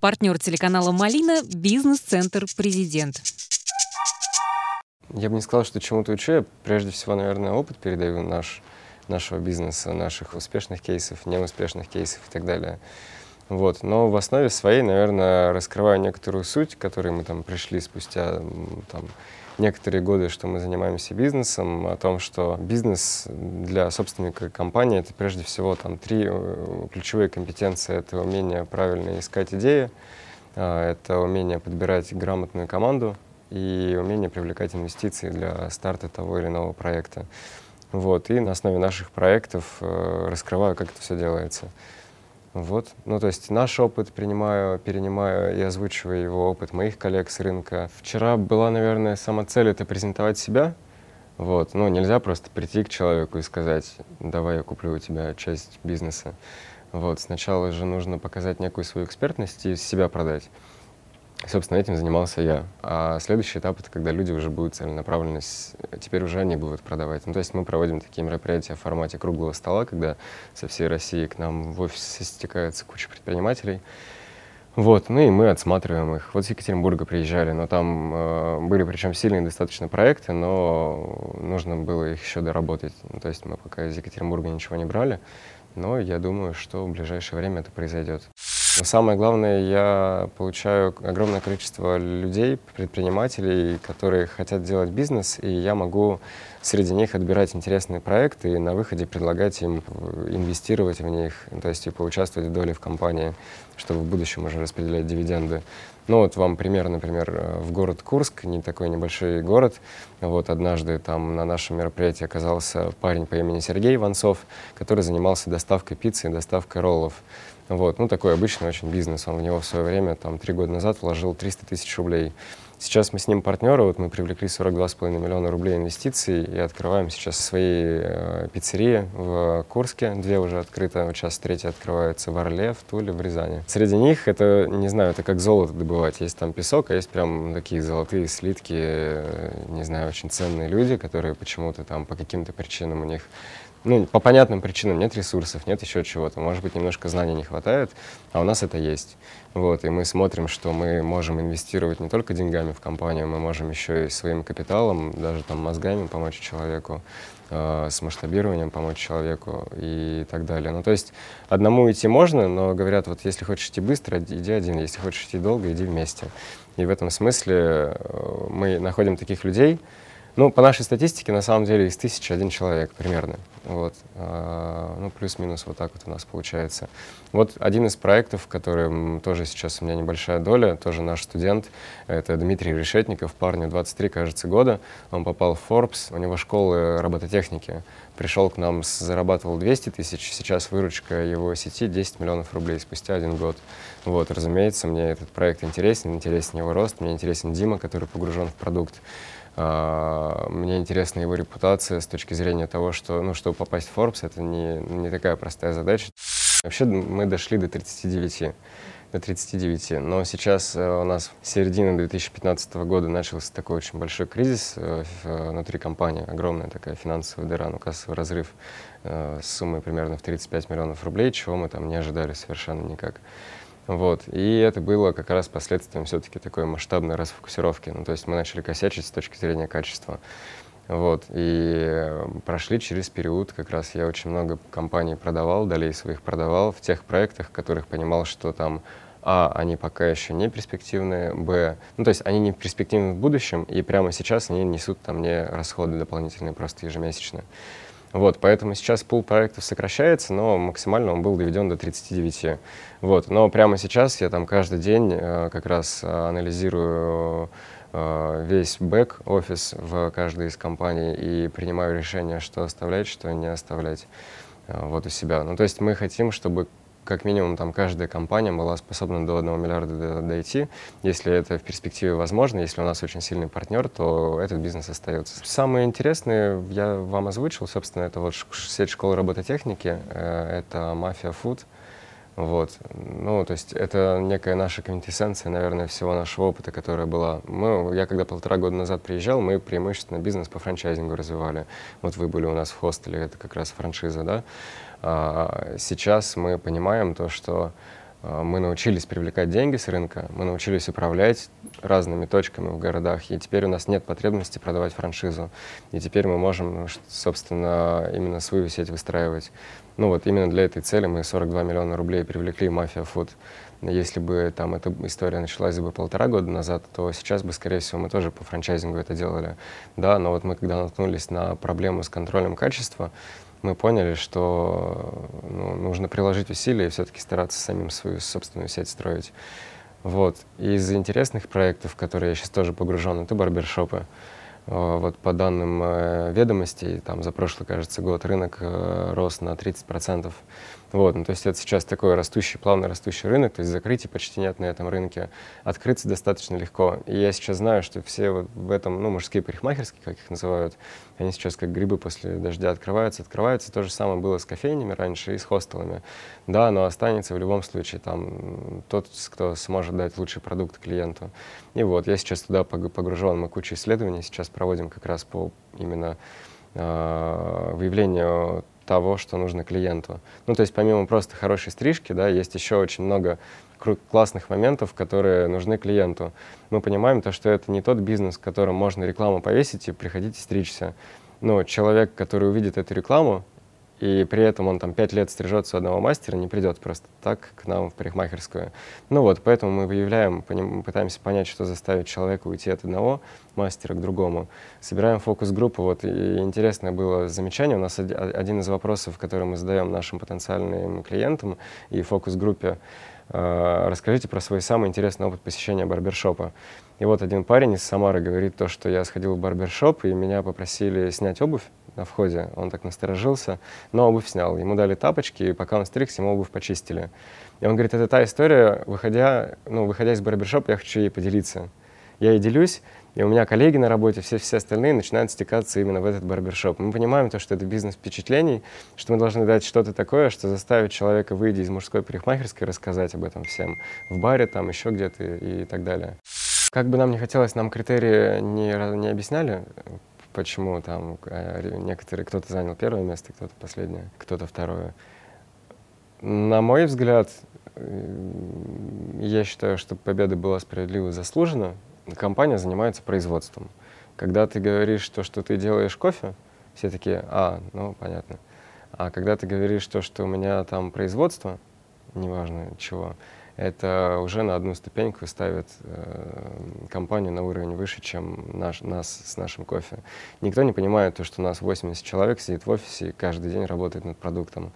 Партнер телеканала «Малина» – бизнес-центр «Президент». Я бы не сказал, что чему-то учу. Я прежде всего, наверное, опыт передаю наш, нашего бизнеса, наших успешных кейсов, неуспешных кейсов и так далее. Вот. Но в основе своей, наверное, раскрываю некоторую суть, к которой мы там пришли спустя там, некоторые годы, что мы занимаемся бизнесом, о том, что бизнес для собственника компании — это прежде всего там три э, ключевые компетенции. Это умение правильно искать идеи, а, это умение подбирать грамотную команду и умение привлекать инвестиции для старта того или иного проекта. Вот. И на основе наших проектов э, раскрываю, как это все делается. Вот. Ну, то есть наш опыт принимаю, перенимаю и озвучиваю его опыт моих коллег с рынка. Вчера была, наверное, сама цель — это презентовать себя. Вот. Ну, нельзя просто прийти к человеку и сказать, давай я куплю у тебя часть бизнеса. Вот. Сначала же нужно показать некую свою экспертность и себя продать. Собственно, этим занимался я. А следующий этап — это когда люди уже будут целенаправленно, теперь уже они будут продавать. Ну, то есть мы проводим такие мероприятия в формате круглого стола, когда со всей России к нам в офис стекается куча предпринимателей. Вот, ну и мы отсматриваем их. Вот с Екатеринбурга приезжали, но там э, были причем сильные достаточно проекты, но нужно было их еще доработать. Ну, то есть мы пока из Екатеринбурга ничего не брали, но я думаю, что в ближайшее время это произойдет. Самое главное, я получаю огромное количество людей, предпринимателей, которые хотят делать бизнес, и я могу среди них отбирать интересные проекты и на выходе предлагать им инвестировать в них, то есть и поучаствовать в доле в компании, чтобы в будущем уже распределять дивиденды. Ну вот вам пример, например, в город Курск, не такой небольшой город. Вот однажды там на нашем мероприятии оказался парень по имени Сергей Иванцов, который занимался доставкой пиццы и доставкой роллов. Вот, ну, такой обычный очень бизнес. Он в него в свое время, там, три года назад вложил 300 тысяч рублей. Сейчас мы с ним партнеры, вот мы привлекли 42,5 миллиона рублей инвестиций и открываем сейчас свои э, пиццерии в Курске, две уже открыты, вот сейчас третья открывается в Орле, в Туле, в Рязани. Среди них это, не знаю, это как золото добывать, есть там песок, а есть прям такие золотые слитки, э, не знаю, очень ценные люди, которые почему-то там по каким-то причинам у них ну, по понятным причинам нет ресурсов, нет еще чего-то. Может быть, немножко знаний не хватает, а у нас это есть. Вот, и мы смотрим, что мы можем инвестировать не только деньгами в компанию, мы можем еще и своим капиталом, даже там мозгами помочь человеку, э, с масштабированием помочь человеку и так далее. Ну, то есть одному идти можно, но говорят, вот если хочешь идти быстро, иди один, если хочешь идти долго, иди вместе. И в этом смысле э, мы находим таких людей, ну, по нашей статистике, на самом деле, из тысячи один человек примерно. Вот. А, ну, плюс-минус вот так вот у нас получается. Вот один из проектов, который тоже сейчас у меня небольшая доля, тоже наш студент, это Дмитрий Решетников, парню 23, кажется, года. Он попал в Forbes, у него школы робототехники. Пришел к нам, зарабатывал 200 тысяч, сейчас выручка его сети 10 миллионов рублей спустя один год. Вот, разумеется, мне этот проект интересен, интересен его рост, мне интересен Дима, который погружен в продукт. А, мне интересна его репутация с точки зрения того, что, ну, чтобы попасть в Forbes, это не, не такая простая задача. Вообще мы дошли до 39 до 39. Но сейчас э, у нас середина 2015 года начался такой очень большой кризис э, внутри компании, огромная такая финансовая дыра, ну, кассовый разрыв э, с суммой примерно в 35 миллионов рублей, чего мы там не ожидали совершенно никак. Вот. И это было как раз последствием все-таки такой масштабной расфокусировки. Ну, то есть мы начали косячить с точки зрения качества. Вот. И прошли через период, как раз я очень много компаний продавал, долей своих продавал в тех проектах, в которых понимал, что там а, они пока еще не перспективные, б, ну, то есть они не перспективны в будущем, и прямо сейчас они несут там мне расходы дополнительные просто ежемесячно. Вот, поэтому сейчас пул проектов сокращается, но максимально он был доведен до 39. Вот, но прямо сейчас я там каждый день э, как раз анализирую э, весь бэк-офис в каждой из компаний и принимаю решение, что оставлять, что не оставлять э, вот у себя. Ну, то есть мы хотим, чтобы как минимум там каждая компания была способна до 1 миллиарда дойти. Если это в перспективе возможно, если у нас очень сильный партнер, то этот бизнес остается. Самое интересное я вам озвучил, собственно, это вот сеть школ робототехники, э, это Mafia Food. Вот. Ну, то есть это некая наша квинтэссенция, наверное, всего нашего опыта, которая была. Мы, я когда полтора года назад приезжал, мы преимущественно бизнес по франчайзингу развивали. Вот вы были у нас в хостеле, это как раз франшиза, да. А сейчас мы понимаем то, что а, мы научились привлекать деньги с рынка, мы научились управлять разными точками в городах, и теперь у нас нет потребности продавать франшизу. И теперь мы можем, собственно, именно свою сеть выстраивать. Ну вот именно для этой цели мы 42 миллиона рублей привлекли Мафия Фуд. Если бы там эта история началась бы полтора года назад, то сейчас бы, скорее всего, мы тоже по франчайзингу это делали. Да, но вот мы когда наткнулись на проблему с контролем качества, мы поняли, что ну, нужно приложить усилия и все-таки стараться самим свою собственную сеть строить. Вот. И из интересных проектов, в которые я сейчас тоже погружен, это барбершопы. Э, вот по данным э, ведомостей, там за прошлый, кажется, год рынок э, рос на 30%. Вот, ну, то есть это сейчас такой растущий, плавно растущий рынок, то есть закрытий почти нет на этом рынке, открыться достаточно легко. И я сейчас знаю, что все вот в этом, ну, мужские парикмахерские, как их называют, они сейчас как грибы после дождя открываются, открываются. То же самое было с кофейнями раньше и с хостелами. Да, но останется в любом случае там тот, кто сможет дать лучший продукт клиенту. И вот, я сейчас туда погружен, мы кучу исследований сейчас проводим как раз по именно э, выявлению того, что нужно клиенту. Ну, то есть помимо просто хорошей стрижки, да, есть еще очень много классных моментов, которые нужны клиенту. Мы понимаем то, что это не тот бизнес, в котором можно рекламу повесить и приходить и стричься. Но человек, который увидит эту рекламу, и при этом он там пять лет стрижется у одного мастера, не придет просто так к нам в парикмахерскую. Ну вот, поэтому мы выявляем, пытаемся понять, что заставит человека уйти от одного мастера к другому. Собираем фокус-группу. Вот, и интересное было замечание. У нас один из вопросов, который мы задаем нашим потенциальным клиентам и фокус-группе, э, расскажите про свой самый интересный опыт посещения барбершопа. И вот один парень из Самары говорит то, что я сходил в барбершоп, и меня попросили снять обувь на входе. Он так насторожился, но обувь снял. Ему дали тапочки, и пока он стригся, ему обувь почистили. И он говорит, это та история, выходя, ну, выходя из барбершопа, я хочу ей поделиться. Я ей делюсь, и у меня коллеги на работе, все, все остальные начинают стекаться именно в этот барбершоп. Мы понимаем то, что это бизнес впечатлений, что мы должны дать что-то такое, что заставит человека выйти из мужской парикмахерской, рассказать об этом всем в баре, там еще где-то и так далее. Как бы нам не хотелось, нам критерии не, не объясняли, почему там э, некоторые, кто-то занял первое место, кто-то последнее, кто-то второе. На мой взгляд, э, я считаю, что победа была справедливо заслужена. Компания занимается производством. Когда ты говоришь то, что ты делаешь кофе, все такие, а, ну, понятно. А когда ты говоришь то, что у меня там производство, неважно чего, это уже на одну ступеньку ставит э, компанию на уровень выше, чем наш, нас с нашим кофе. Никто не понимает то, что у нас 80 человек сидит в офисе и каждый день работает над продуктом.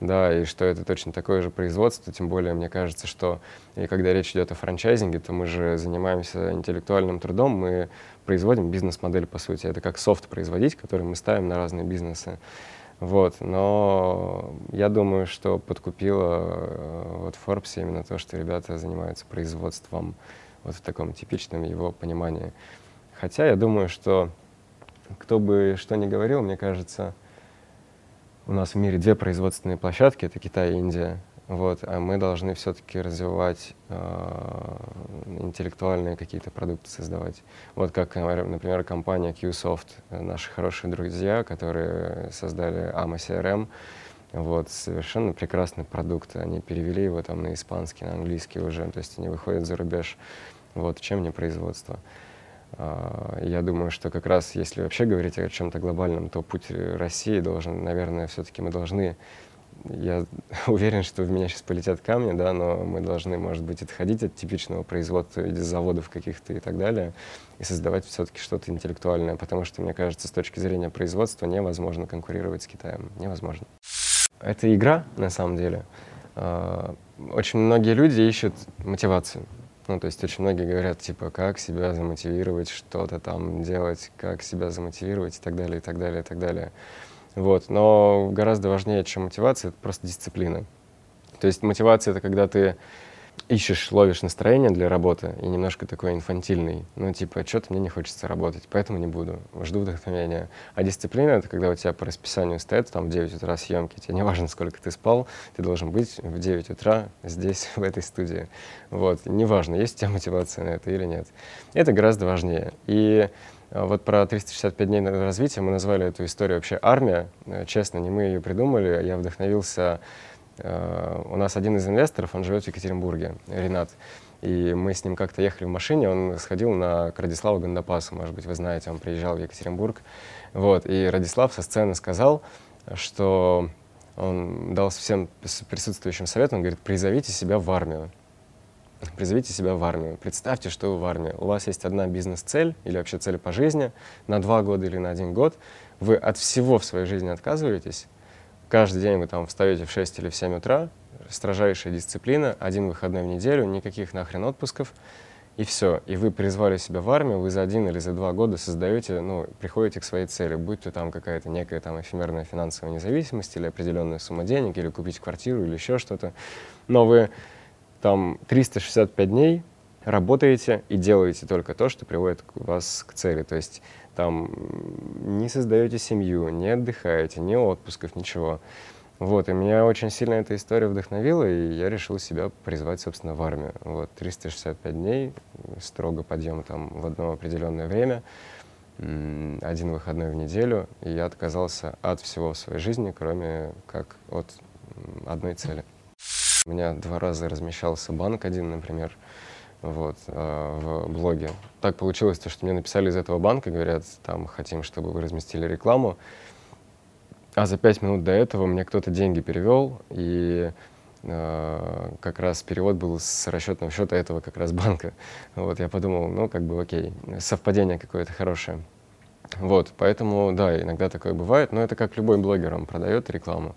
Да, и что это точно такое же производство, тем более мне кажется, что и когда речь идет о франчайзинге, то мы же занимаемся интеллектуальным трудом, мы производим бизнес-модель, по сути. Это как софт производить, который мы ставим на разные бизнесы. Вот, но я думаю, что подкупило э, вот Forbes именно то, что ребята занимаются производством вот в таком типичном его понимании. Хотя я думаю, что кто бы что ни говорил, мне кажется, у нас в мире две производственные площадки, это Китай и Индия. Вот, а мы должны все-таки развивать э, интеллектуальные какие-то продукты создавать. Вот как, например, компания QSoft, наши хорошие друзья, которые создали AMA CRM, вот, совершенно прекрасный продукт. Они перевели его там на испанский, на английский уже, то есть они выходят за рубеж. Вот, чем не производство. Uh, я думаю, что как раз если вообще говорить о чем-то глобальном, то путь России должен, наверное, все-таки мы должны я уверен, что в меня сейчас полетят камни, да, но мы должны, может быть, отходить от типичного производства из заводов каких-то и так далее, и создавать все-таки что-то интеллектуальное, потому что, мне кажется, с точки зрения производства невозможно конкурировать с Китаем. Невозможно. Это игра, на самом деле. А, очень многие люди ищут мотивацию. Ну, то есть очень многие говорят, типа, как себя замотивировать, что-то там делать, как себя замотивировать и так далее, и так далее, и так далее. Вот. Но гораздо важнее, чем мотивация, это просто дисциплина. То есть мотивация — это когда ты ищешь, ловишь настроение для работы и немножко такой инфантильный. Ну, типа, что-то мне не хочется работать, поэтому не буду. Жду вдохновения. А дисциплина — это когда у тебя по расписанию стоит там в 9 утра съемки. Тебе не важно, сколько ты спал, ты должен быть в 9 утра здесь, в этой студии. Вот. Неважно, есть у тебя мотивация на это или нет. Это гораздо важнее. И вот про 365 дней развития мы назвали эту историю вообще «Армия». Э, честно, не мы ее придумали. Я вдохновился э, у нас один из инвесторов, он живет в Екатеринбурге, Ренат. И мы с ним как-то ехали в машине, он сходил на к Радиславу Гандапасу, может быть, вы знаете, он приезжал в Екатеринбург. Вот, и Радислав со сцены сказал, что он дал всем присутствующим совет, он говорит, призовите себя в армию. Призовите себя в армию. Представьте, что вы в армии. У вас есть одна бизнес-цель или вообще цель по жизни на два года или на один год. Вы от всего в своей жизни отказываетесь. Каждый день вы там встаете в 6 или в 7 утра, строжайшая дисциплина, один выходной в неделю, никаких нахрен отпусков, и все. И вы призвали себя в армию, вы за один или за два года создаете, ну, приходите к своей цели, будь то там какая-то некая там эфемерная финансовая независимость или определенная сумма денег, или купить квартиру, или еще что-то. Но вы там 365 дней работаете и делаете только то, что приводит вас к цели. То есть там не создаете семью, не отдыхаете, не отпусков, ничего. Вот, и меня очень сильно эта история вдохновила, и я решил себя призвать, собственно, в армию. Вот, 365 дней, строго подъем там в одно определенное время, один выходной в неделю, и я отказался от всего в своей жизни, кроме как от одной цели. У меня два раза размещался банк один, например, вот, э, в блоге. Так получилось, то, что мне написали из этого банка, говорят, там, хотим, чтобы вы разместили рекламу. А за пять минут до этого мне кто-то деньги перевел, и э, как раз перевод был с расчетного счета этого как раз банка. Вот, я подумал, ну, как бы, окей, совпадение какое-то хорошее. Вот, поэтому, да, иногда такое бывает, но это как любой блогер, он продает рекламу.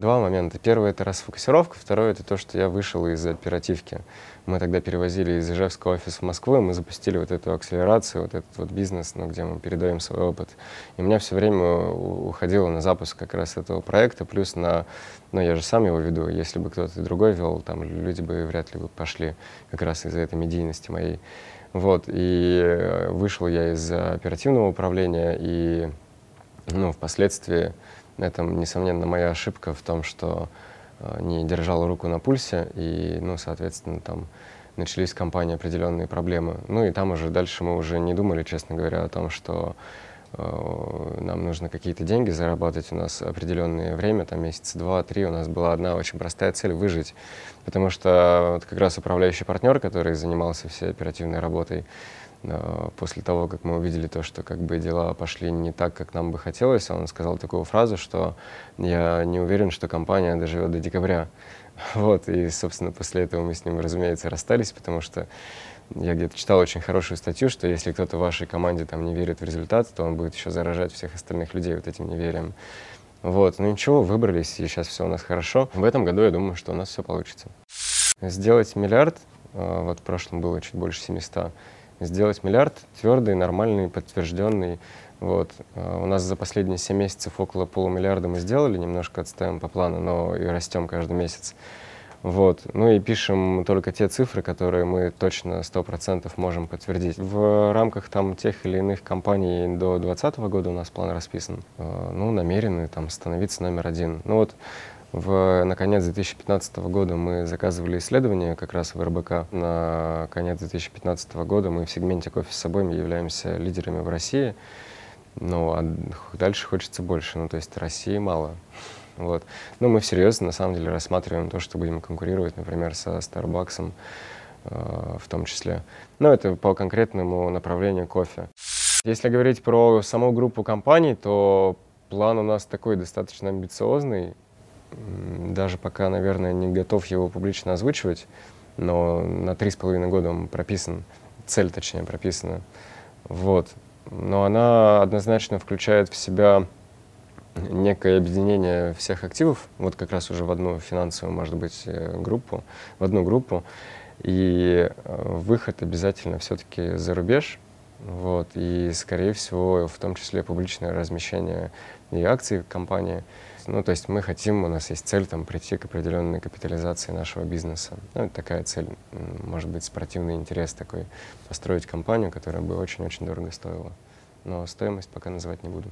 Два момента. Первый — это расфокусировка, второй — это то, что я вышел из оперативки. Мы тогда перевозили из Ижевского офиса в Москву, и мы запустили вот эту акселерацию, вот этот вот бизнес, ну, где мы передаем свой опыт. И у меня все время уходило на запуск как раз этого проекта, плюс на, ну, я же сам его веду, если бы кто-то другой вел, там люди бы вряд ли бы пошли как раз из-за этой медийности моей. Вот, и вышел я из оперативного управления, и, ну, впоследствии это, несомненно, моя ошибка в том, что э, не держал руку на пульсе, и, ну, соответственно, там начались в компании определенные проблемы. Ну и там уже дальше мы уже не думали, честно говоря, о том, что э, нам нужно какие-то деньги зарабатывать. У нас определенное время, там месяца два-три, у нас была одна очень простая цель — выжить. Потому что вот как раз управляющий партнер, который занимался всей оперативной работой, после того, как мы увидели то, что как бы дела пошли не так, как нам бы хотелось, он сказал такую фразу, что я не уверен, что компания доживет до декабря. Вот, и, собственно, после этого мы с ним, разумеется, расстались, потому что я где-то читал очень хорошую статью, что если кто-то в вашей команде там не верит в результат, то он будет еще заражать всех остальных людей вот этим неверием. Вот, ну ничего, выбрались, и сейчас все у нас хорошо. В этом году я думаю, что у нас все получится. Сделать миллиард, а, вот в прошлом было чуть больше 700, сделать миллиард твердый, нормальный, подтвержденный. Вот. А, у нас за последние 7 месяцев около полумиллиарда мы сделали, немножко отстаем по плану, но и растем каждый месяц. Вот. Ну и пишем только те цифры, которые мы точно 100% можем подтвердить. В рамках там тех или иных компаний до 2020 года у нас план расписан. А, ну, намерены там становиться номер один. Ну вот в, на конец 2015 года мы заказывали исследование как раз в РБК. На конец 2015 года мы в сегменте кофе с собой мы являемся лидерами в России. Ну, а дальше хочется больше. Ну, то есть России мало. Вот. Но мы всерьез, на самом деле, рассматриваем то, что будем конкурировать, например, со Starbucks э, в том числе. Но это по конкретному направлению кофе. Если говорить про саму группу компаний, то план у нас такой достаточно амбициозный даже пока, наверное, не готов его публично озвучивать, но на три с половиной года он прописан, цель, точнее, прописана. Вот. Но она однозначно включает в себя некое объединение всех активов, вот как раз уже в одну финансовую, может быть, э, группу, в одну группу, и э, выход обязательно все-таки за рубеж, вот, и, скорее всего, в том числе публичное размещение и акций компании, ну, то есть мы хотим, у нас есть цель там прийти к определенной капитализации нашего бизнеса. Ну, это такая цель, может быть, спортивный интерес такой, построить компанию, которая бы очень-очень дорого стоила. Но стоимость пока называть не буду.